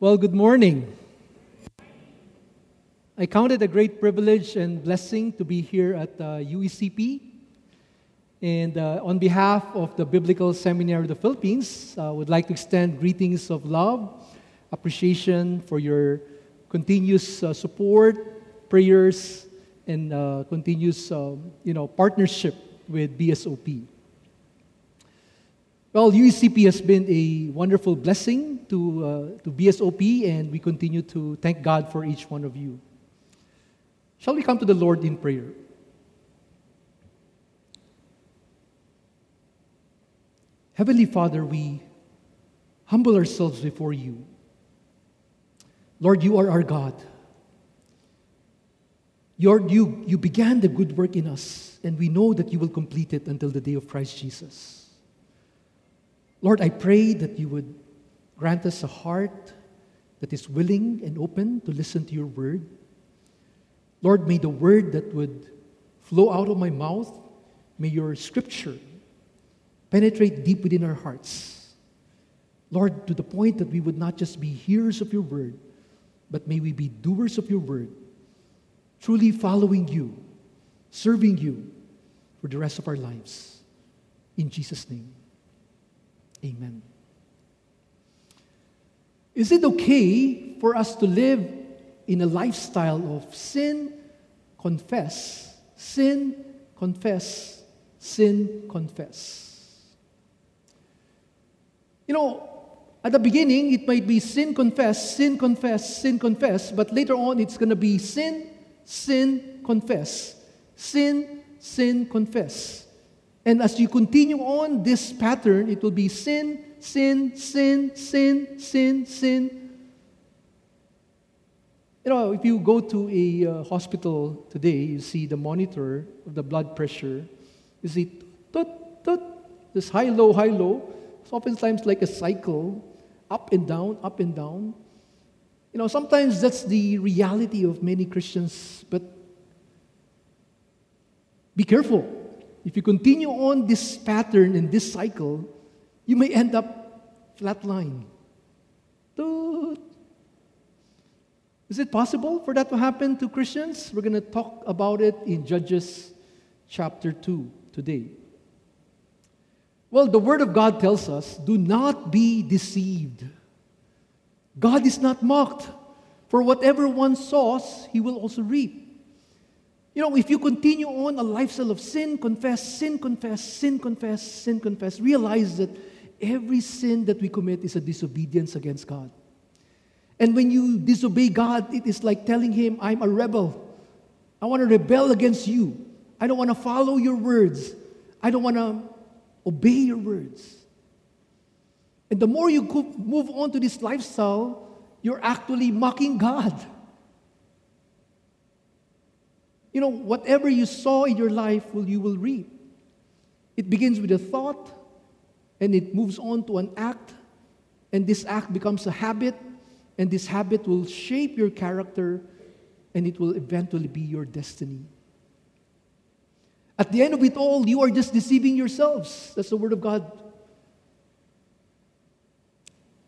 Well, good morning. I count it a great privilege and blessing to be here at uh, UECP. And uh, on behalf of the Biblical Seminary of the Philippines, I would like to extend greetings of love, appreciation for your continuous uh, support, prayers, and uh, continuous um, you know, partnership with BSOP. Well, UECP has been a wonderful blessing to, uh, to BSOP, and we continue to thank God for each one of you. Shall we come to the Lord in prayer? Heavenly Father, we humble ourselves before you. Lord, you are our God. Lord, you, you began the good work in us, and we know that you will complete it until the day of Christ Jesus. Lord, I pray that you would grant us a heart that is willing and open to listen to your word. Lord, may the word that would flow out of my mouth, may your scripture penetrate deep within our hearts. Lord, to the point that we would not just be hearers of your word, but may we be doers of your word, truly following you, serving you for the rest of our lives. In Jesus' name. Amen. Is it okay for us to live in a lifestyle of sin, confess, sin, confess, sin, confess? You know, at the beginning, it might be sin, confess, sin, confess, sin, confess, but later on, it's going to be sin, sin, confess, sin, sin, confess. And as you continue on this pattern, it will be sin, sin, sin, sin, sin, sin. You know, if you go to a uh, hospital today, you see the monitor of the blood pressure. You see, tut, tut, this high, low, high, low. It's oftentimes like a cycle, up and down, up and down. You know, sometimes that's the reality of many Christians, but be careful if you continue on this pattern and this cycle, you may end up flatline. Is it possible for that to happen to Christians? We're going to talk about it in Judges chapter 2 today. Well, the Word of God tells us do not be deceived. God is not mocked. For whatever one sows, he will also reap. You know, if you continue on a lifestyle of sin, confess, sin, confess, sin, confess, sin, confess, realize that every sin that we commit is a disobedience against God. And when you disobey God, it is like telling Him, I'm a rebel. I want to rebel against you. I don't want to follow your words. I don't want to obey your words. And the more you move on to this lifestyle, you're actually mocking God. You know, whatever you saw in your life, will you will reap. It begins with a thought, and it moves on to an act, and this act becomes a habit, and this habit will shape your character, and it will eventually be your destiny. At the end of it all, you are just deceiving yourselves. That's the word of God.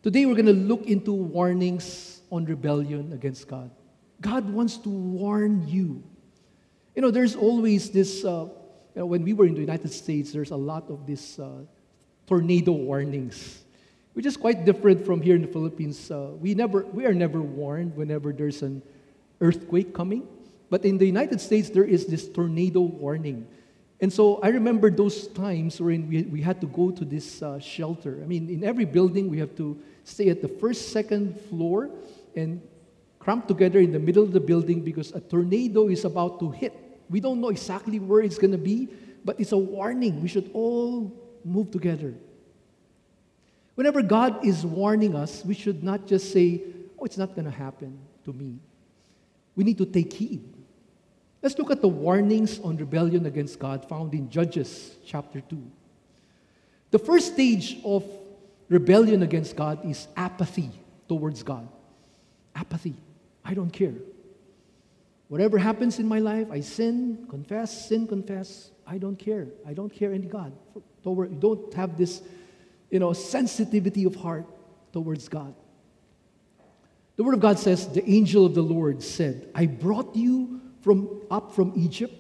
Today, we're going to look into warnings on rebellion against God. God wants to warn you you know, there's always this, uh, you know, when we were in the United States, there's a lot of these uh, tornado warnings, which is quite different from here in the Philippines. Uh, we, never, we are never warned whenever there's an earthquake coming. But in the United States, there is this tornado warning. And so I remember those times when we, we had to go to this uh, shelter. I mean, in every building, we have to stay at the first, second floor and cramped together in the middle of the building because a tornado is about to hit. We don't know exactly where it's going to be, but it's a warning. We should all move together. Whenever God is warning us, we should not just say, Oh, it's not going to happen to me. We need to take heed. Let's look at the warnings on rebellion against God found in Judges chapter 2. The first stage of rebellion against God is apathy towards God. Apathy. I don't care. Whatever happens in my life, I sin, confess, sin, confess. I don't care. I don't care any God. Toward, you don't have this, you know, sensitivity of heart towards God. The Word of God says, The angel of the Lord said, I brought you from, up from Egypt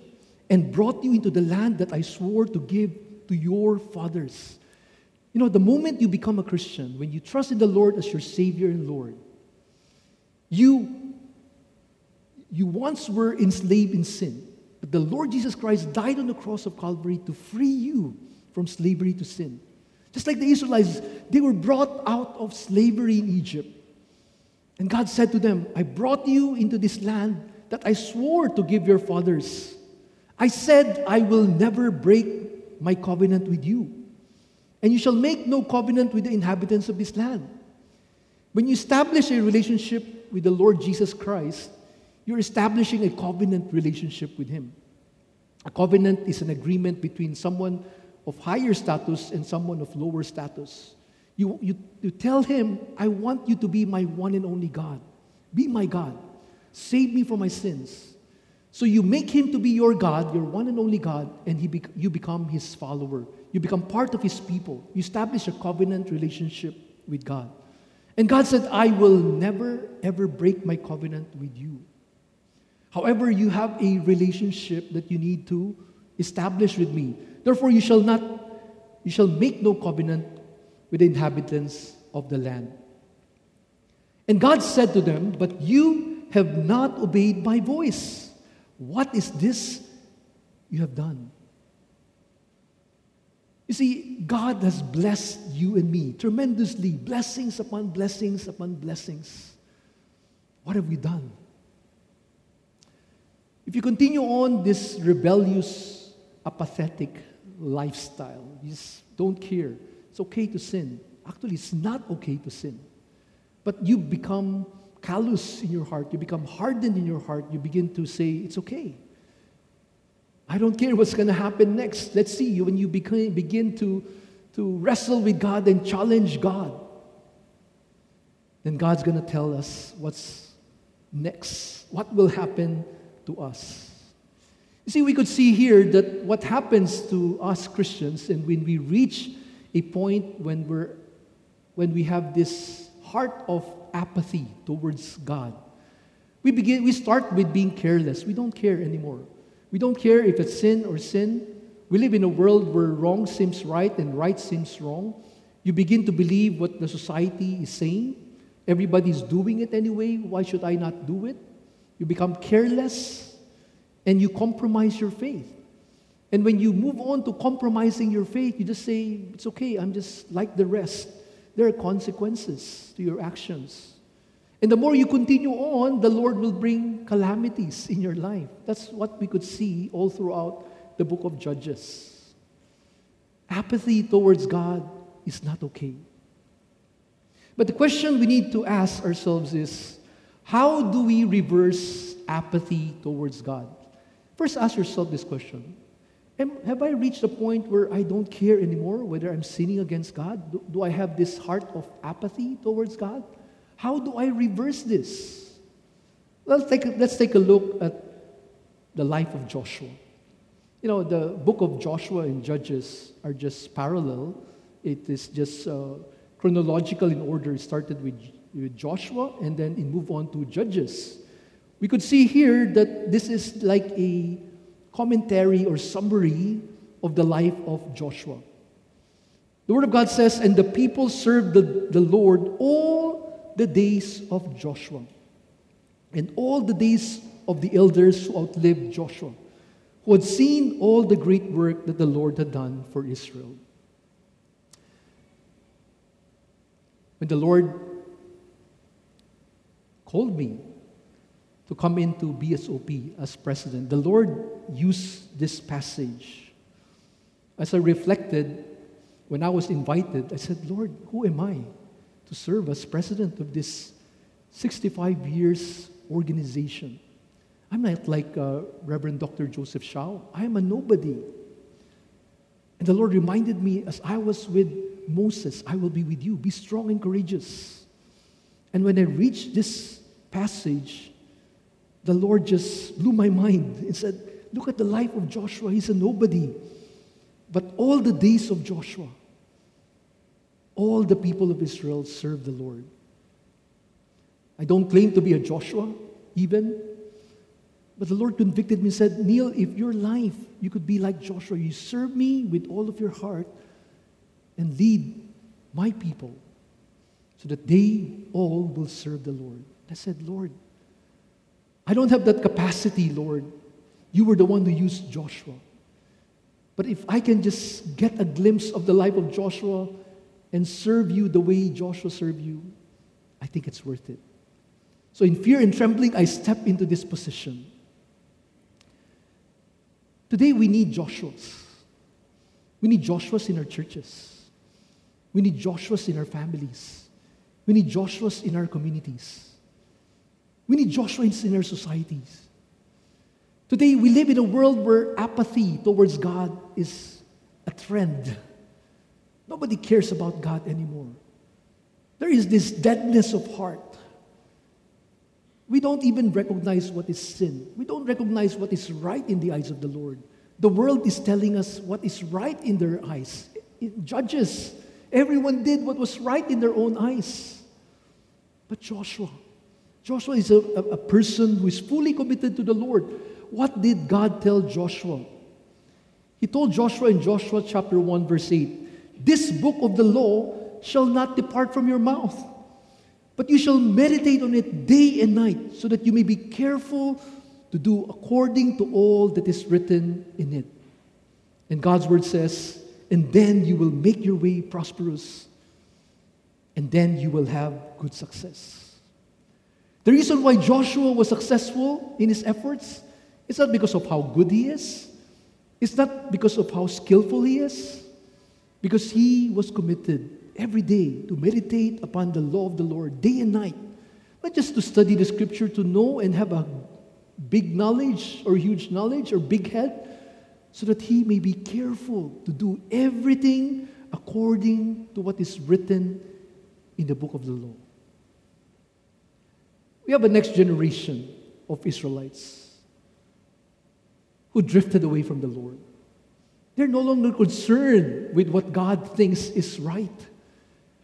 and brought you into the land that I swore to give to your fathers. You know, the moment you become a Christian, when you trust in the Lord as your Savior and Lord, you, you once were enslaved in sin. But the Lord Jesus Christ died on the cross of Calvary to free you from slavery to sin. Just like the Israelites, they were brought out of slavery in Egypt. And God said to them, I brought you into this land that I swore to give your fathers. I said, I will never break my covenant with you. And you shall make no covenant with the inhabitants of this land. When you establish a relationship with the Lord Jesus Christ, you're establishing a covenant relationship with Him. A covenant is an agreement between someone of higher status and someone of lower status. You, you, you tell Him, I want you to be my one and only God. Be my God. Save me from my sins. So you make him to be your God, your one and only God, and he you become his follower. You become part of his people. You establish a covenant relationship with God. And God said, I will never, ever break my covenant with you. However, you have a relationship that you need to establish with me. Therefore, you shall not, you shall make no covenant with the inhabitants of the land. And God said to them, But you have not obeyed my voice. What is this you have done? You see, God has blessed you and me tremendously, blessings upon blessings upon blessings. What have we done? If you continue on this rebellious, apathetic lifestyle, you just don't care. It's okay to sin. Actually, it's not okay to sin. But you become callous in your heart, you become hardened in your heart, you begin to say, It's okay. I don't care what's going to happen next. Let's see. You when you begin, begin to, to wrestle with God and challenge God, then God's going to tell us what's next, what will happen to us. You see, we could see here that what happens to us Christians, and when we reach a point when, we're, when we have this heart of apathy towards God. We begin we start with being careless. We don't care anymore. We don't care if it's sin or sin. We live in a world where wrong seems right and right seems wrong. You begin to believe what the society is saying. Everybody's doing it anyway. Why should I not do it? You become careless and you compromise your faith. And when you move on to compromising your faith, you just say, It's okay, I'm just like the rest. There are consequences to your actions. And the more you continue on, the Lord will bring calamities in your life. That's what we could see all throughout the book of Judges. Apathy towards God is not okay. But the question we need to ask ourselves is how do we reverse apathy towards God? First, ask yourself this question have I reached a point where I don't care anymore whether I'm sinning against God? Do, do I have this heart of apathy towards God? How do I reverse this? Let's take, let's take a look at the life of Joshua. You know, the book of Joshua and Judges are just parallel. It is just uh, chronological in order. It started with, with Joshua and then it moved on to Judges. We could see here that this is like a commentary or summary of the life of Joshua. The Word of God says, And the people served the, the Lord all the days of Joshua, and all the days of the elders who outlived Joshua, who had seen all the great work that the Lord had done for Israel. When the Lord called me to come into BSOP as president, the Lord used this passage. As I reflected, when I was invited, I said, Lord, who am I to serve as president of this 65 years organization? I'm not like uh, Reverend Dr. Joseph Shaw. I am a nobody. And the Lord reminded me as I was with Moses, I will be with you. Be strong and courageous. And when I reached this passage, the Lord just blew my mind and said, Look at the life of Joshua. He's a nobody. But all the days of Joshua, all the people of Israel served the Lord. I don't claim to be a Joshua, even. But the Lord convicted me and said, Neil, if your life, you could be like Joshua. You serve me with all of your heart and lead my people so that they all will serve the Lord. I said, Lord, I don't have that capacity, Lord. You were the one who used Joshua. But if I can just get a glimpse of the life of Joshua and serve you the way Joshua served you, I think it's worth it. So, in fear and trembling, I step into this position. Today, we need Joshuas. We need Joshuas in our churches. We need Joshuas in our families. We need Joshuas in our communities. We need Joshuas in our societies. Today, we live in a world where apathy towards God is a trend. Nobody cares about God anymore. There is this deadness of heart. We don't even recognize what is sin. We don't recognize what is right in the eyes of the Lord. The world is telling us what is right in their eyes. It judges. Everyone did what was right in their own eyes. But Joshua, Joshua is a, a, a person who is fully committed to the Lord. What did God tell Joshua? He told Joshua in Joshua chapter 1, verse 8 this book of the law shall not depart from your mouth, but you shall meditate on it day and night, so that you may be careful to do according to all that is written in it. And God's word says, and then you will make your way prosperous, and then you will have good success. The reason why Joshua was successful in his efforts is not because of how good he is, it's not because of how skillful he is, because he was committed every day to meditate upon the law of the Lord day and night. Not just to study the scripture to know and have a big knowledge or huge knowledge or big head, so that he may be careful to do everything according to what is written in the book of the law. We have a next generation of Israelites who drifted away from the Lord. They're no longer concerned with what God thinks is right.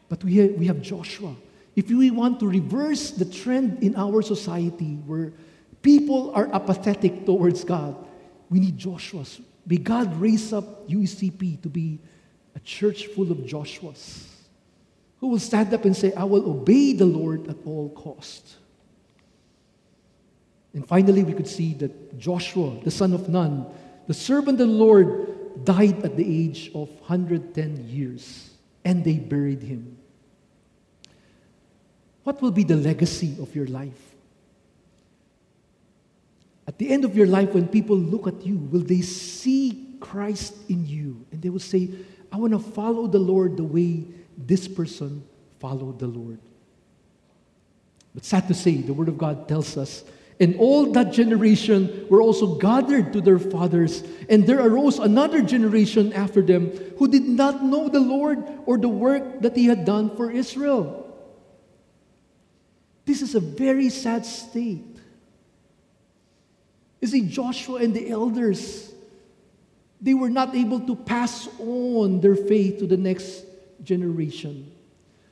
But we have, we have Joshua. If we want to reverse the trend in our society where people are apathetic towards God, we need Joshua's. May God raise up UECP to be a church full of Joshuas who will stand up and say, I will obey the Lord at all cost. And finally, we could see that Joshua, the son of Nun, the servant of the Lord, died at the age of 110 years, and they buried him. What will be the legacy of your life? At the end of your life, when people look at you, will they see Christ in you? And they will say, I want to follow the Lord the way this person followed the Lord. But sad to say, the Word of God tells us and all that generation were also gathered to their fathers. And there arose another generation after them who did not know the Lord or the work that He had done for Israel. This is a very sad state. You see, Joshua and the elders, they were not able to pass on their faith to the next generation.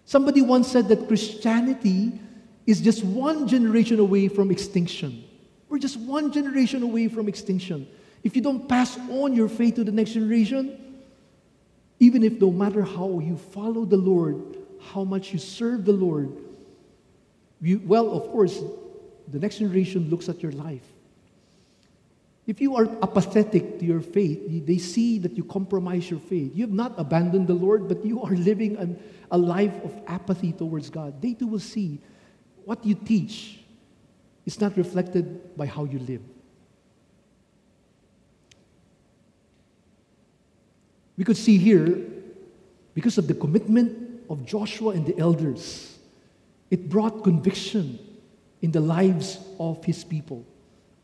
Somebody once said that Christianity is just one generation away from extinction. We're just one generation away from extinction. If you don't pass on your faith to the next generation, even if no matter how you follow the Lord, how much you serve the Lord, you, well, of course, the next generation looks at your life. If you are apathetic to your faith, they see that you compromise your faith. You have not abandoned the Lord, but you are living an, a life of apathy towards God. They too will see what you teach is not reflected by how you live. We could see here, because of the commitment of Joshua and the elders, it brought conviction in the lives of his people.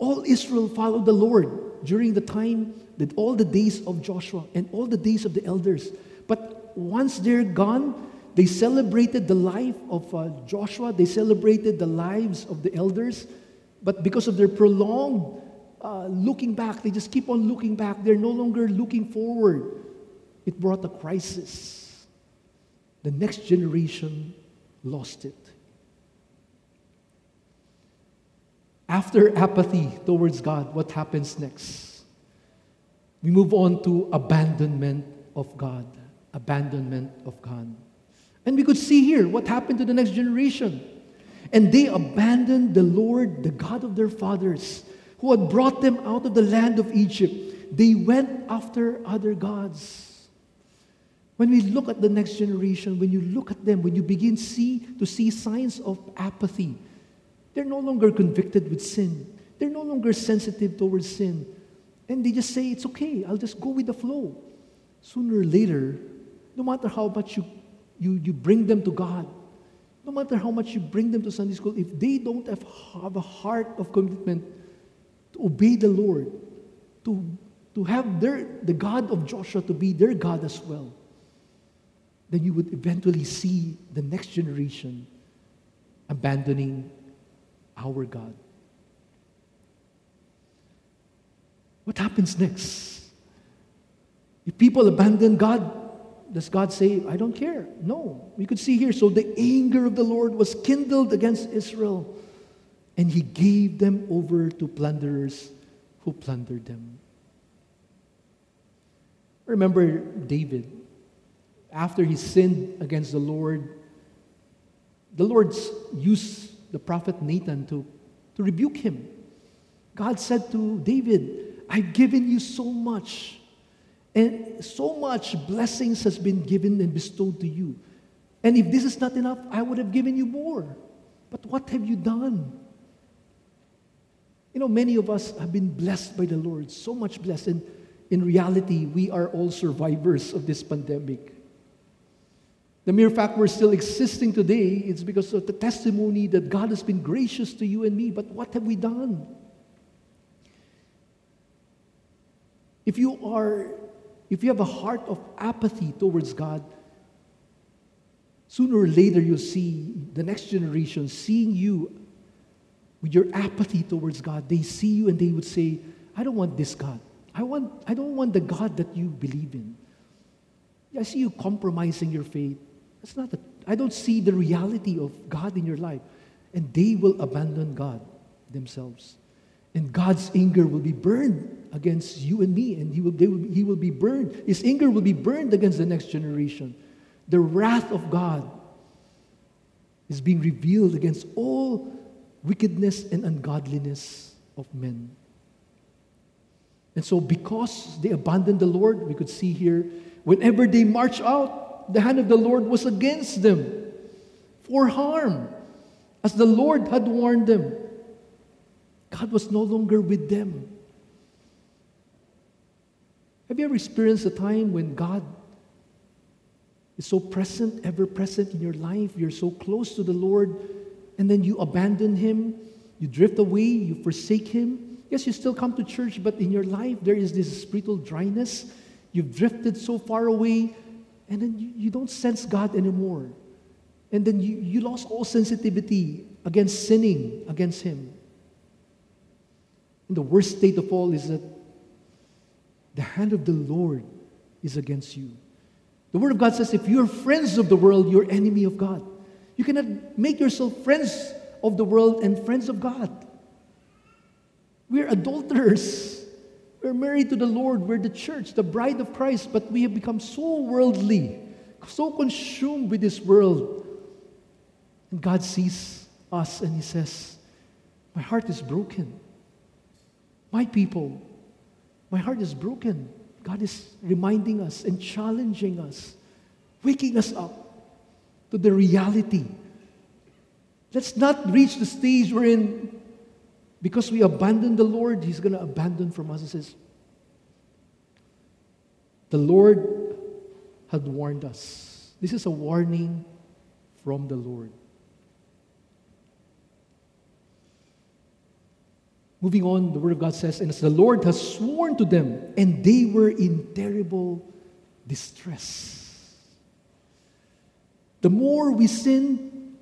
All Israel followed the Lord during the time that all the days of Joshua and all the days of the elders. But once they're gone, they celebrated the life of uh, Joshua, they celebrated the lives of the elders, but because of their prolonged uh, looking back, they just keep on looking back. They're no longer looking forward. It brought a crisis. The next generation lost it. After apathy towards God, what happens next? We move on to abandonment of God. Abandonment of God. And we could see here what happened to the next generation. And they abandoned the Lord, the God of their fathers, who had brought them out of the land of Egypt. They went after other gods. When we look at the next generation, when you look at them, when you begin see, to see signs of apathy, they're no longer convicted with sin. They're no longer sensitive towards sin. And they just say, it's okay, I'll just go with the flow. Sooner or later, no matter how much you, you, you bring them to God, no matter how much you bring them to Sunday school, if they don't have, have a heart of commitment to obey the Lord, to, to have their, the God of Joshua to be their God as well, then you would eventually see the next generation abandoning our God. What happens next? If people abandon God, does God say, I don't care? No. We could see here. So the anger of the Lord was kindled against Israel, and he gave them over to plunderers who plundered them. Remember David. After he sinned against the Lord, the Lord used the prophet Nathan to, to rebuke him. God said to David, I've given you so much and so much blessings has been given and bestowed to you. And if this is not enough, I would have given you more. But what have you done? You know, many of us have been blessed by the Lord, so much blessed. And in reality, we are all survivors of this pandemic. The mere fact we're still existing today is because of the testimony that God has been gracious to you and me. But what have we done? If you are if you have a heart of apathy towards God, sooner or later you'll see the next generation seeing you with your apathy towards God. They see you and they would say, I don't want this God. I, want, I don't want the God that you believe in. I see you compromising your faith. That's not I don't see the reality of God in your life. And they will abandon God themselves. And God's anger will be burned against you and me, and he will, will, he will be burned. His anger will be burned against the next generation. The wrath of God is being revealed against all wickedness and ungodliness of men. And so, because they abandoned the Lord, we could see here, whenever they march out, the hand of the Lord was against them for harm, as the Lord had warned them. God was no longer with them. Have you ever experienced a time when God is so present, ever present in your life? You're so close to the Lord, and then you abandon Him, you drift away, you forsake Him. Yes, you still come to church, but in your life there is this spiritual dryness. You've drifted so far away, and then you, you don't sense God anymore. And then you, you lost all sensitivity against sinning against Him. And the worst state of all is that the hand of the Lord is against you. The Word of God says if you're friends of the world, you're enemy of God. You cannot make yourself friends of the world and friends of God. We're adulterers. We're married to the Lord. We're the church, the bride of Christ, but we have become so worldly, so consumed with this world. And God sees us and He says, My heart is broken. My people my heart is broken. God is reminding us and challenging us, waking us up to the reality. Let's not reach the stage wherein, because we abandon the Lord, He's going to abandon from us. He says, The Lord had warned us. This is a warning from the Lord. Moving on, the Word of God says, And as the Lord has sworn to them, and they were in terrible distress. The more we sin,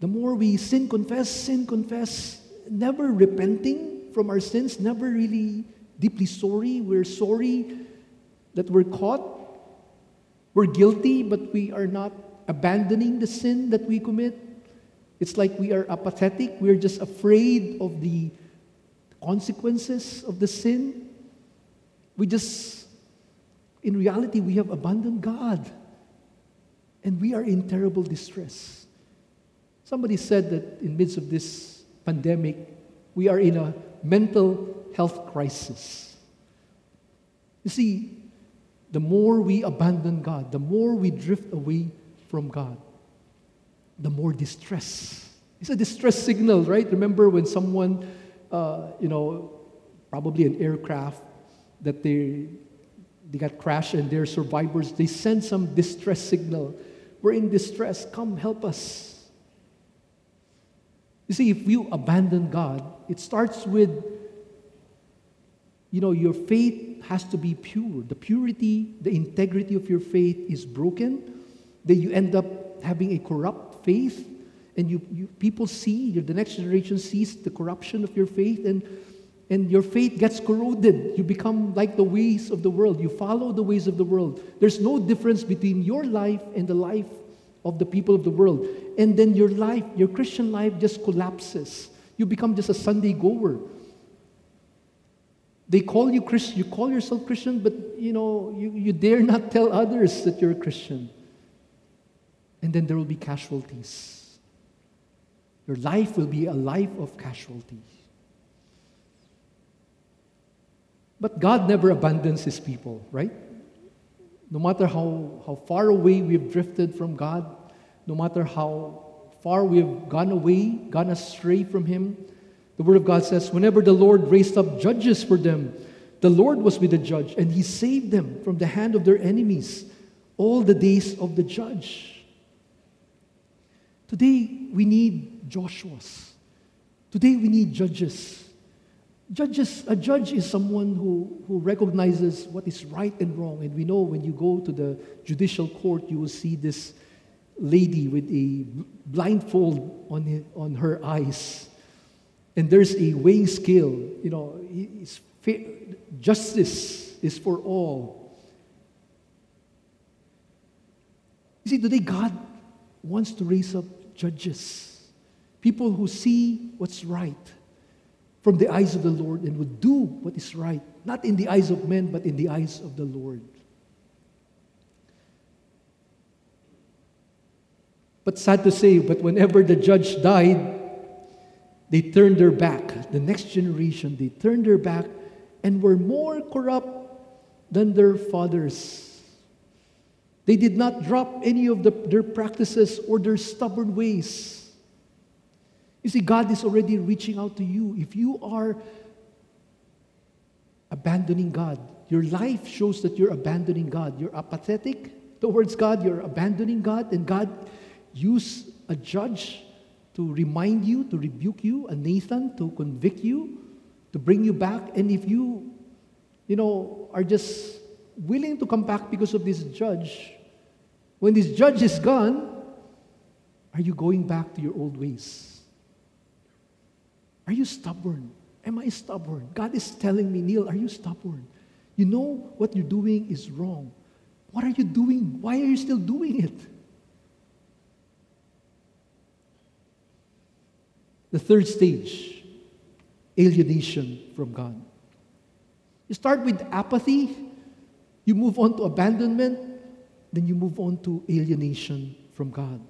the more we sin, confess, sin, confess, never repenting from our sins, never really deeply sorry. We're sorry that we're caught. We're guilty, but we are not abandoning the sin that we commit. It's like we are apathetic. We're just afraid of the consequences of the sin. We just, in reality, we have abandoned God. And we are in terrible distress. Somebody said that in midst of this pandemic, we are in a mental health crisis. You see, the more we abandon God, the more we drift away from God, the more distress. It's a distress signal, right? Remember when someone, uh, you know, probably an aircraft that they they got crashed and they're survivors, they send some distress signal. We're in distress. Come help us. You see, if you abandon God, it starts with, you know, your faith has to be pure. The purity, the integrity of your faith is broken. Then you end up having a corrupt faith. And you, you people see, the next generation sees the corruption of your faith, and, and your faith gets corroded. You become like the ways of the world. You follow the ways of the world. There's no difference between your life and the life of the people of the world. And then your life, your Christian life just collapses. You become just a Sunday goer. They call you Christian, you call yourself Christian, but you know, you, you dare not tell others that you're a Christian. And then there will be casualties. Your life will be a life of casualties. But God never abandons his people, right? No matter how, how far away we've drifted from God, no matter how far we've gone away, gone astray from Him, the Word of God says, whenever the Lord raised up judges for them, the Lord was with the judge, and He saved them from the hand of their enemies all the days of the judge. Today, we need Joshua's. Today, we need judges. Judges, a judge is someone who, who recognizes what is right and wrong. And we know when you go to the judicial court, you will see this lady with a blindfold on, it, on her eyes. And there's a weighing scale. You know, fair, justice is for all. You see, today God wants to raise up judges, people who see what's right from the eyes of the Lord and would do what is right, not in the eyes of men, but in the eyes of the Lord. But sad to say, but whenever the judge died, they turned their back. The next generation, they turned their back and were more corrupt than their fathers. They did not drop any of the, their practices or their stubborn ways. You see, God is already reaching out to you. If you are abandoning God, your life shows that you're abandoning God. You're apathetic towards God, you're abandoning God, and God use a judge to remind you, to rebuke you, a Nathan to convict you, to bring you back. And if you, you know, are just willing to come back because of this judge, when this judge is gone, are you going back to your old ways? Are you stubborn? Am I stubborn? God is telling me, Neil, are you stubborn? You know what you're doing is wrong. What are you doing? Why are you still doing it? The third stage alienation from God. You start with apathy, you move on to abandonment, then you move on to alienation from God.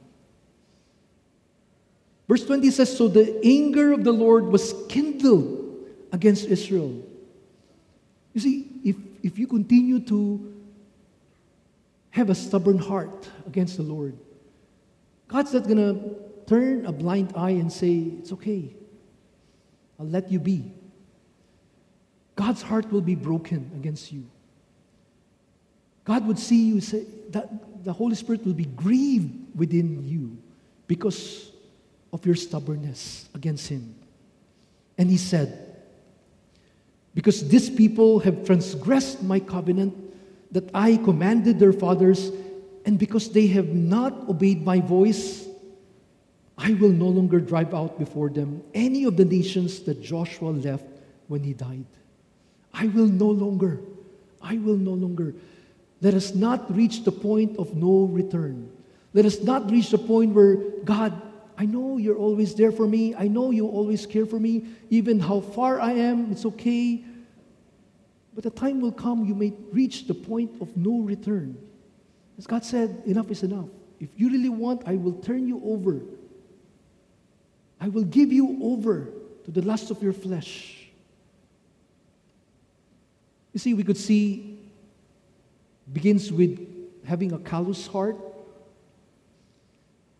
Verse 20 says So the anger of the Lord was kindled against Israel. You see, if, if you continue to have a stubborn heart against the Lord, God's not going to turn a blind eye and say, It's okay, I'll let you be. God's heart will be broken against you. God would see you say that the Holy Spirit will be grieved within you because of your stubbornness against him. And he said, Because these people have transgressed my covenant that I commanded their fathers, and because they have not obeyed my voice, I will no longer drive out before them any of the nations that Joshua left when he died. I will no longer, I will no longer. Let us not reach the point of no return. Let us not reach the point where God I know you're always there for me. I know you always care for me. Even how far I am, it's okay. But the time will come you may reach the point of no return. As God said, enough is enough. If you really want, I will turn you over. I will give you over to the lust of your flesh. You see, we could see begins with having a callous heart.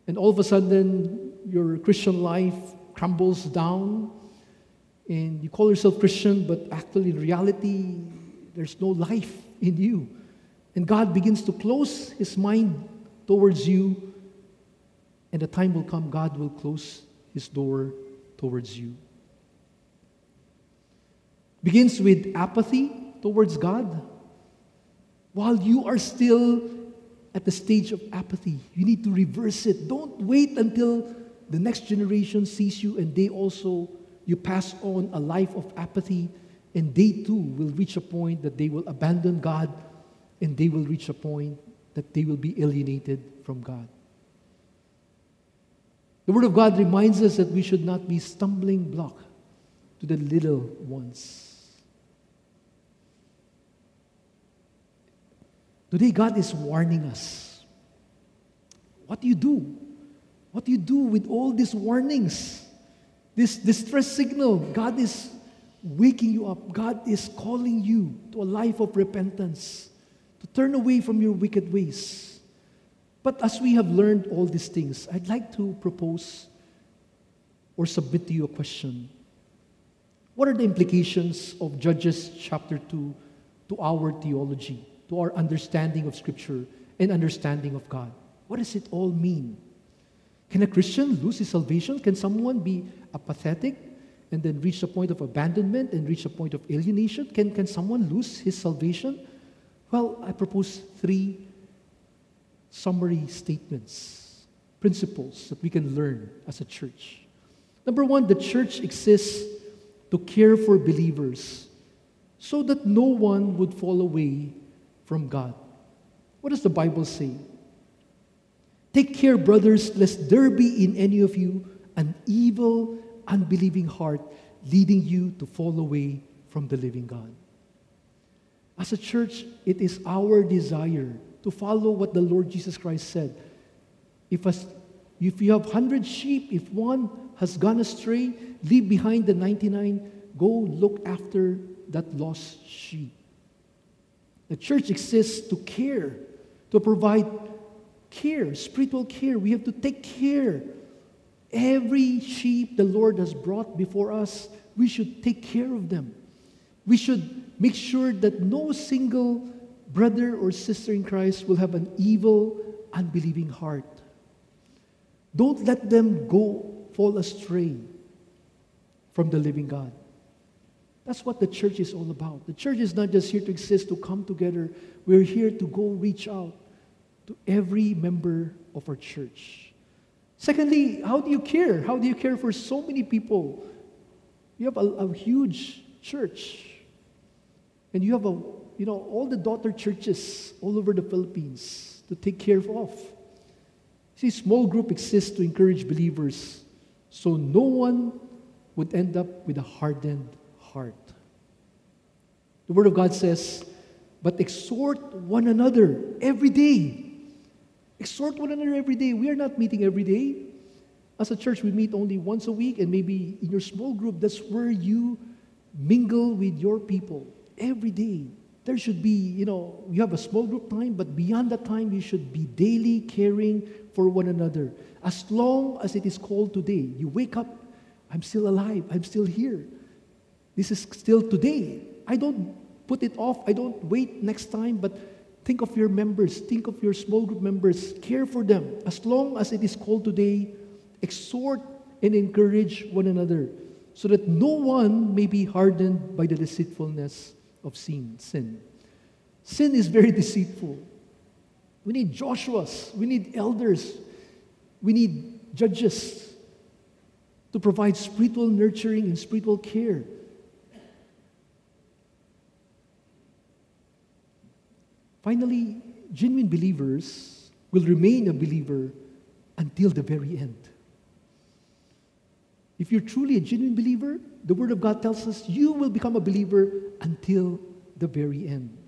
And all of a sudden, your Christian life crumbles down. And you call yourself Christian, but actually, in reality, there's no life in you. And God begins to close his mind towards you. And the time will come, God will close his door towards you. Begins with apathy towards God. While you are still at the stage of apathy, you need to reverse it. Don't wait until the next generation sees you and they also, you pass on a life of apathy, and they too will reach a point that they will abandon God and they will reach a point that they will be alienated from God. The Word of God reminds us that we should not be stumbling block to the little ones. Today, God is warning us. What do you do? What do you do with all these warnings? This distress signal, God is waking you up. God is calling you to a life of repentance, to turn away from your wicked ways. But as we have learned all these things, I'd like to propose or submit to you a question. What are the implications of Judges chapter 2 to our theology? To our understanding of Scripture and understanding of God. What does it all mean? Can a Christian lose his salvation? Can someone be apathetic and then reach a point of abandonment and reach a point of alienation? Can, can someone lose his salvation? Well, I propose three summary statements, principles that we can learn as a church. Number one, the church exists to care for believers so that no one would fall away from God. What does the Bible say? Take care, brothers, lest there be in any of you an evil, unbelieving heart leading you to fall away from the living God. As a church, it is our desire to follow what the Lord Jesus Christ said. If, a, if you have 100 sheep, if one has gone astray, leave behind the 99, go look after that lost sheep. The church exists to care, to provide care, spiritual care. We have to take care. Every sheep the Lord has brought before us, we should take care of them. We should make sure that no single brother or sister in Christ will have an evil, unbelieving heart. Don't let them go fall astray from the living God. That's what the church is all about. The church is not just here to exist, to come together. We're here to go reach out to every member of our church. Secondly, how do you care? How do you care for so many people? You have a, a huge church, and you have a you know all the daughter churches all over the Philippines to take care of. See, small group exists to encourage believers, so no one would end up with a hardened heart. The Word of God says, but exhort one another every day. Exhort one another every day. We are not meeting every day. As a church, we meet only once a week, and maybe in your small group, that's where you mingle with your people every day. There should be, you know, you have a small group time, but beyond that time, you should be daily caring for one another. As long as it is called today, you wake up, I'm still alive, I'm still here. This is still today. I don't put it off. I don't wait next time, but think of your members. Think of your small group members. Care for them. As long as it is called today, exhort and encourage one another so that no one may be hardened by the deceitfulness of sin. Sin. Sin is very deceitful. We need Joshua's. We need elders. We need judges to provide spiritual nurturing and spiritual care Finally, genuine believers will remain a believer until the very end. If you're truly a genuine believer, the Word of God tells us you will become a believer until the very end.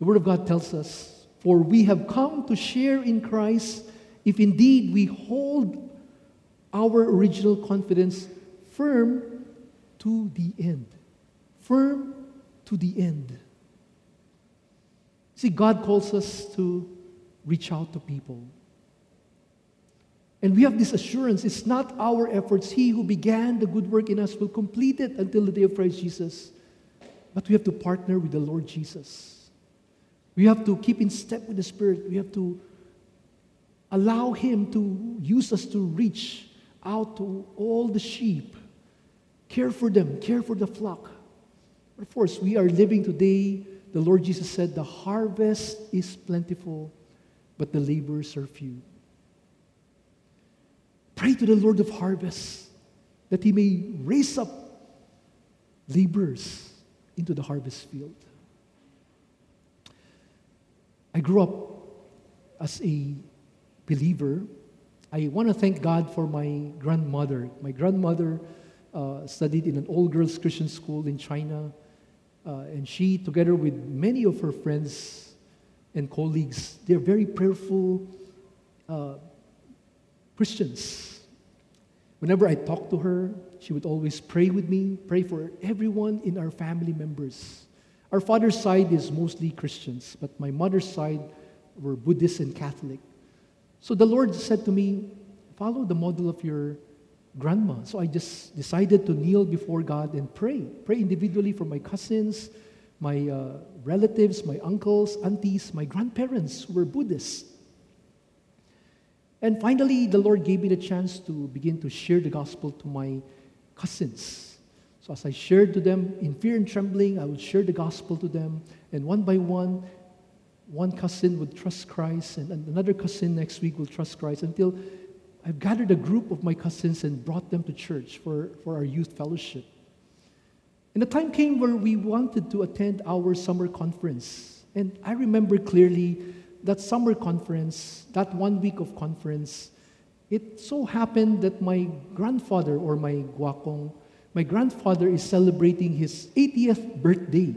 The Word of God tells us, For we have come to share in Christ if indeed we hold our original confidence firm to the end. Firm to the end. See, God calls us to reach out to people. And we have this assurance it's not our efforts. He who began the good work in us will complete it until the day of Christ Jesus. But we have to partner with the Lord Jesus. We have to keep in step with the Spirit. We have to allow Him to use us to reach out to all the sheep, care for them, care for the flock. Of course, we are living today. The Lord Jesus said, The harvest is plentiful, but the laborers are few. Pray to the Lord of harvest that He may raise up laborers into the harvest field. I grew up as a believer. I want to thank God for my grandmother. My grandmother uh, studied in an all girls Christian school in China, uh, and she, together with many of her friends and colleagues, they're very prayerful uh, Christians. Whenever I talked to her, she would always pray with me, pray for everyone in our family members. Our father's side is mostly Christians, but my mother's side were Buddhist and Catholic. So the Lord said to me, Follow the model of your grandma. So I just decided to kneel before God and pray. Pray individually for my cousins, my uh, relatives, my uncles, aunties, my grandparents who were Buddhists. And finally, the Lord gave me the chance to begin to share the gospel to my cousins. So as I shared to them in fear and trembling, I would share the gospel to them. And one by one, one cousin would trust Christ, and another cousin next week will trust Christ until I've gathered a group of my cousins and brought them to church for, for our youth fellowship. And the time came where we wanted to attend our summer conference. And I remember clearly that summer conference, that one week of conference, it so happened that my grandfather or my guakong, my grandfather is celebrating his 80th birthday.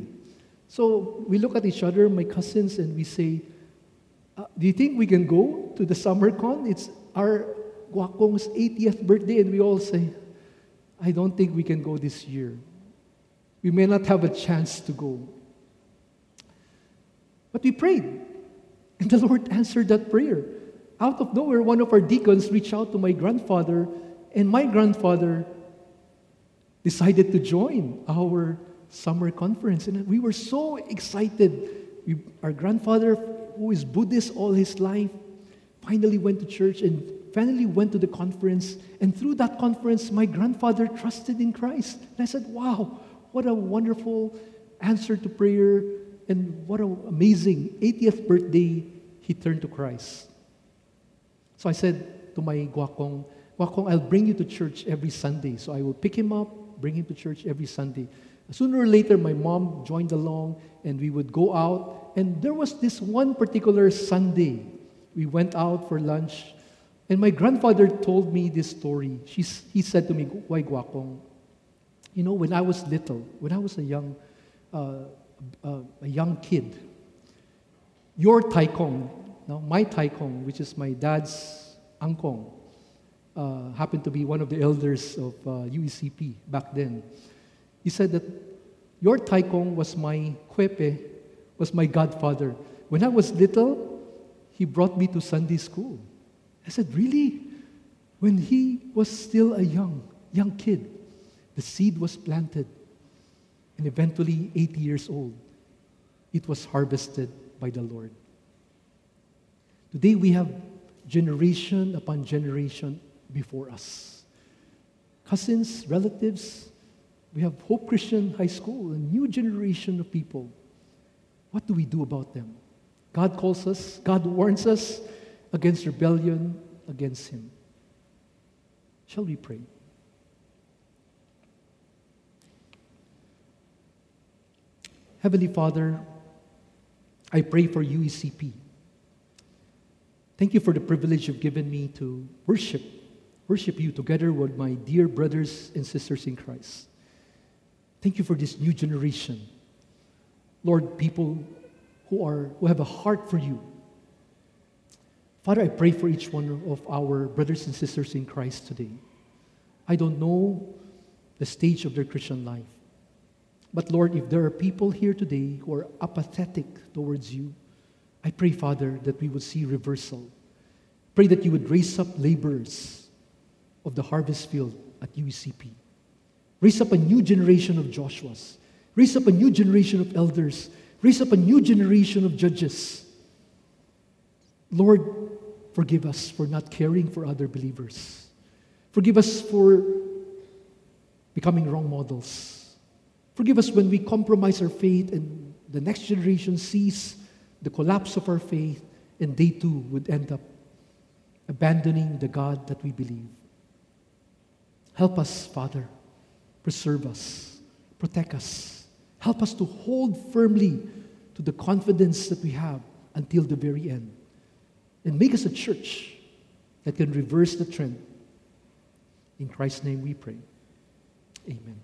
So we look at each other, my cousins, and we say, uh, Do you think we can go to the summer con? It's our guakong's 80th birthday, and we all say, I don't think we can go this year. We may not have a chance to go. But we prayed. And the Lord answered that prayer. Out of nowhere, one of our deacons reached out to my grandfather, and my grandfather decided to join our summer conference. And we were so excited. We, our grandfather, who is Buddhist all his life, finally went to church and finally went to the conference. And through that conference, my grandfather trusted in Christ. And I said, Wow, what a wonderful answer to prayer and what an amazing 80th birthday he turned to Christ. So I said to my guakong, Guakong, I'll bring you to church every Sunday. So I will pick him up, bring him to church every Sunday. Sooner or later, my mom joined along, and we would go out. And there was this one particular Sunday. We went out for lunch, and my grandfather told me this story. She's, he said to me, Why guakong? You know, when I was little, when I was a young, uh, uh, a young kid, your taikong, no, my taikong, which is my dad's angkong, uh, happened to be one of the elders of uh, UECP back then. He said that your taikong was my kwepe, was my godfather. When I was little, he brought me to Sunday school. I said, Really? When he was still a young, young kid, the seed was planted. And eventually, 80 years old, it was harvested by the Lord. Today we have generation upon generation before us. Cousins, relatives, we have Hope Christian High School, a new generation of people. What do we do about them? God calls us, God warns us against rebellion against Him. Shall we pray? Heavenly Father, I pray for UECP. Thank you for the privilege you've given me to worship, worship you together with my dear brothers and sisters in Christ. Thank you for this new generation. Lord, people who, are, who have a heart for you. Father, I pray for each one of our brothers and sisters in Christ today. I don't know the stage of their Christian life. But Lord, if there are people here today who are apathetic towards you, I pray, Father, that we would see reversal. Pray that you would raise up laborers of the harvest field at UECP. Raise up a new generation of Joshuas. Raise up a new generation of elders. Raise up a new generation of judges. Lord, forgive us for not caring for other believers. Forgive us for becoming wrong models. Forgive us when we compromise our faith and the next generation sees the collapse of our faith and they too would end up abandoning the God that we believe. Help us, Father. Preserve us. Protect us. Help us to hold firmly to the confidence that we have until the very end. And make us a church that can reverse the trend. In Christ's name we pray. Amen.